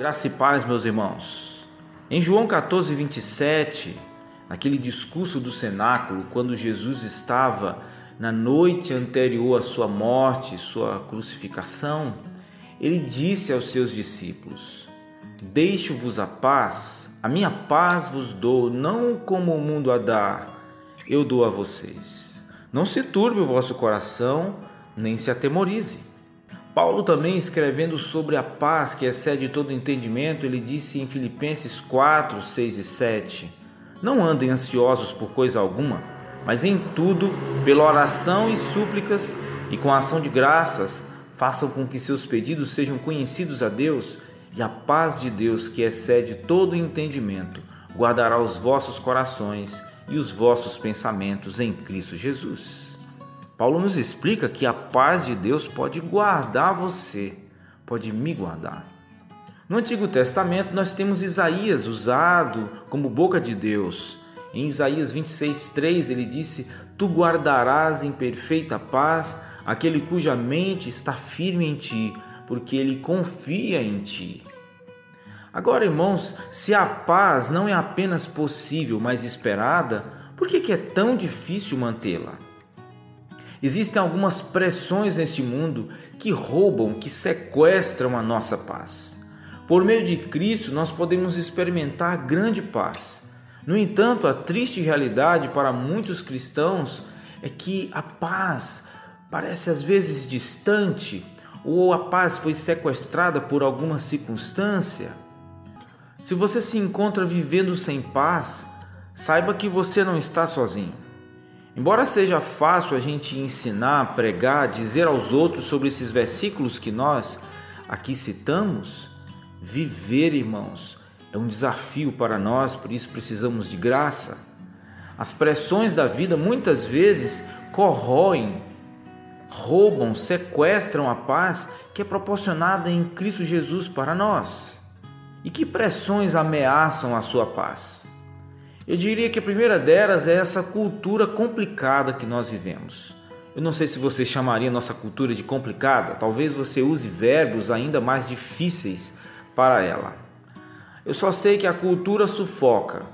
Graça e paz, meus irmãos. Em João 14, 27, naquele discurso do cenáculo, quando Jesus estava na noite anterior à sua morte, sua crucificação, ele disse aos seus discípulos: Deixo-vos a paz, a minha paz vos dou, não como o mundo a dá, eu dou a vocês. Não se turbe o vosso coração, nem se atemorize. Paulo também escrevendo sobre a paz que excede todo entendimento, ele disse em Filipenses 4, 6 e 7: Não andem ansiosos por coisa alguma, mas em tudo, pela oração e súplicas e com ação de graças, façam com que seus pedidos sejam conhecidos a Deus, e a paz de Deus, que excede todo entendimento, guardará os vossos corações e os vossos pensamentos em Cristo Jesus. Paulo nos explica que a paz de Deus pode guardar você, pode me guardar. No Antigo Testamento, nós temos Isaías usado como boca de Deus. Em Isaías 26:3 ele disse: Tu guardarás em perfeita paz aquele cuja mente está firme em ti, porque ele confia em ti. Agora, irmãos, se a paz não é apenas possível, mas esperada, por que, é tão difícil mantê-la? Existem algumas pressões neste mundo que roubam, que sequestram a nossa paz. Por meio de Cristo, nós podemos experimentar grande paz. No entanto, a triste realidade para muitos cristãos é que a paz parece às vezes distante ou a paz foi sequestrada por alguma circunstância. Se você se encontra vivendo sem paz, saiba que você não está sozinho. Embora seja fácil a gente ensinar, pregar, dizer aos outros sobre esses versículos que nós aqui citamos, viver, irmãos, é um desafio para nós, por isso precisamos de graça. As pressões da vida muitas vezes corroem, roubam, sequestram a paz que é proporcionada em Cristo Jesus para nós. E que pressões ameaçam a sua paz? Eu diria que a primeira delas é essa cultura complicada que nós vivemos. Eu não sei se você chamaria nossa cultura de complicada, talvez você use verbos ainda mais difíceis para ela. Eu só sei que a cultura sufoca.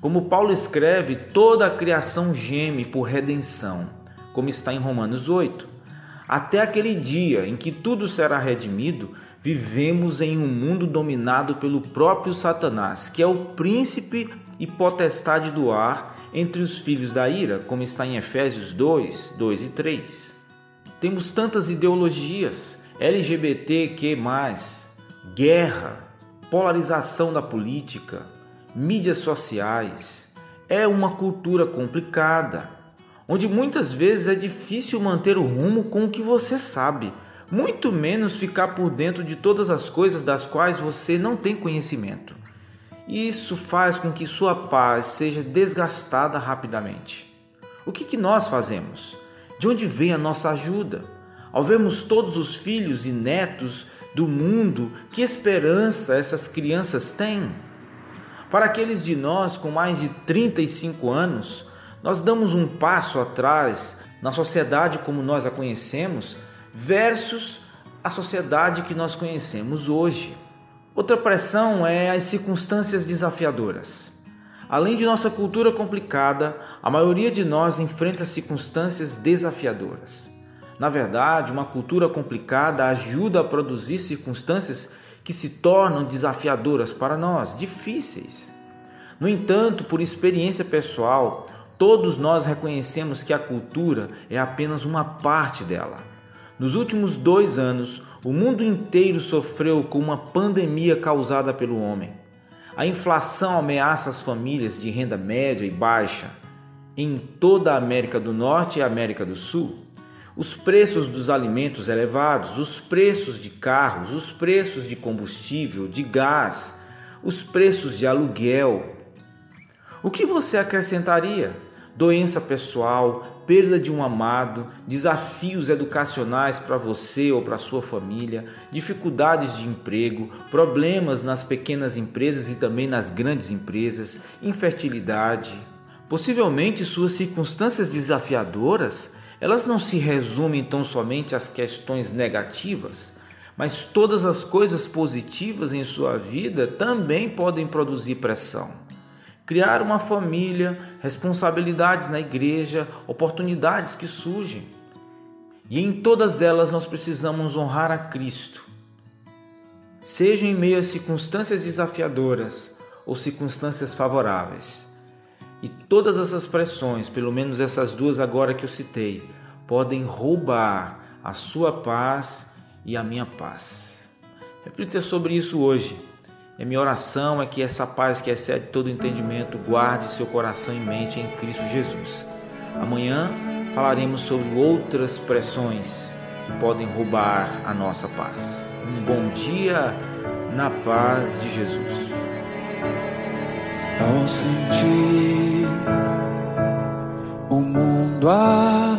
Como Paulo escreve, toda a criação geme por redenção, como está em Romanos 8. Até aquele dia em que tudo será redimido, vivemos em um mundo dominado pelo próprio Satanás, que é o príncipe e potestade do ar entre os filhos da ira, como está em Efésios 2, 2 e 3. Temos tantas ideologias, LGBTQ, guerra, polarização da política, mídias sociais. É uma cultura complicada, onde muitas vezes é difícil manter o rumo com o que você sabe, muito menos ficar por dentro de todas as coisas das quais você não tem conhecimento. Isso faz com que sua paz seja desgastada rapidamente. O que, que nós fazemos? De onde vem a nossa ajuda? Ao vermos todos os filhos e netos do mundo, que esperança essas crianças têm? Para aqueles de nós com mais de 35 anos, nós damos um passo atrás na sociedade como nós a conhecemos versus a sociedade que nós conhecemos hoje. Outra pressão é as circunstâncias desafiadoras. Além de nossa cultura complicada, a maioria de nós enfrenta circunstâncias desafiadoras. Na verdade, uma cultura complicada ajuda a produzir circunstâncias que se tornam desafiadoras para nós, difíceis. No entanto, por experiência pessoal, todos nós reconhecemos que a cultura é apenas uma parte dela. Nos últimos dois anos, o mundo inteiro sofreu com uma pandemia causada pelo homem. A inflação ameaça as famílias de renda média e baixa em toda a América do Norte e América do Sul. Os preços dos alimentos elevados, os preços de carros, os preços de combustível, de gás, os preços de aluguel. O que você acrescentaria? Doença pessoal, perda de um amado, desafios educacionais para você ou para sua família, dificuldades de emprego, problemas nas pequenas empresas e também nas grandes empresas, infertilidade. Possivelmente suas circunstâncias desafiadoras, elas não se resumem tão somente às questões negativas, mas todas as coisas positivas em sua vida também podem produzir pressão. Criar uma família, responsabilidades na igreja, oportunidades que surgem. E em todas elas nós precisamos honrar a Cristo. Seja em meio a circunstâncias desafiadoras ou circunstâncias favoráveis. E todas essas pressões, pelo menos essas duas agora que eu citei, podem roubar a sua paz e a minha paz. Reflita sobre isso hoje. E a minha oração é que essa paz que excede todo entendimento guarde seu coração e mente em Cristo Jesus. Amanhã falaremos sobre outras pressões que podem roubar a nossa paz. Um bom dia na paz de Jesus. Ao sentir o mundo a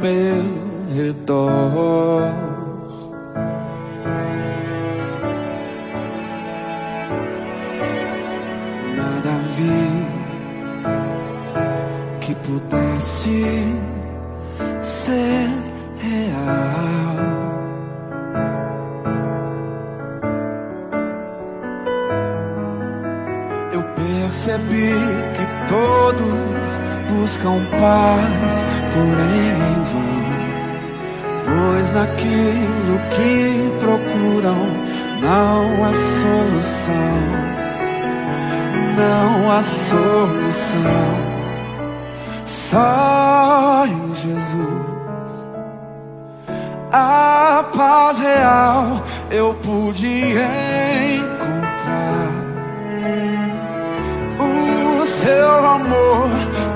meu redor. Pudesse ser real. Eu percebi que todos buscam paz, porém em vão. Pois naquilo que procuram não há solução. Não há solução. Só em Jesus a paz real eu pude encontrar. O seu amor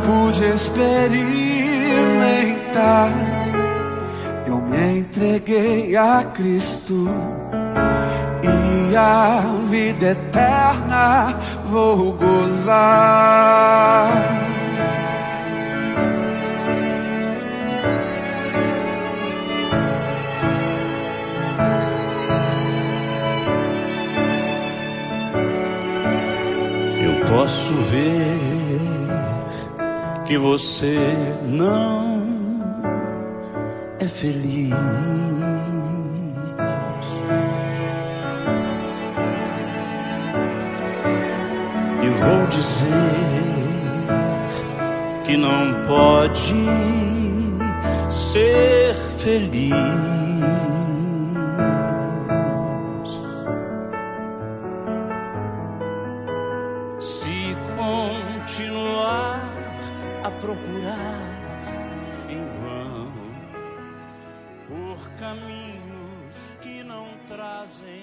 pude experimentar. Eu me entreguei a Cristo e a vida eterna vou gozar. Posso ver que você não é feliz. E vou dizer que não pode ser feliz. A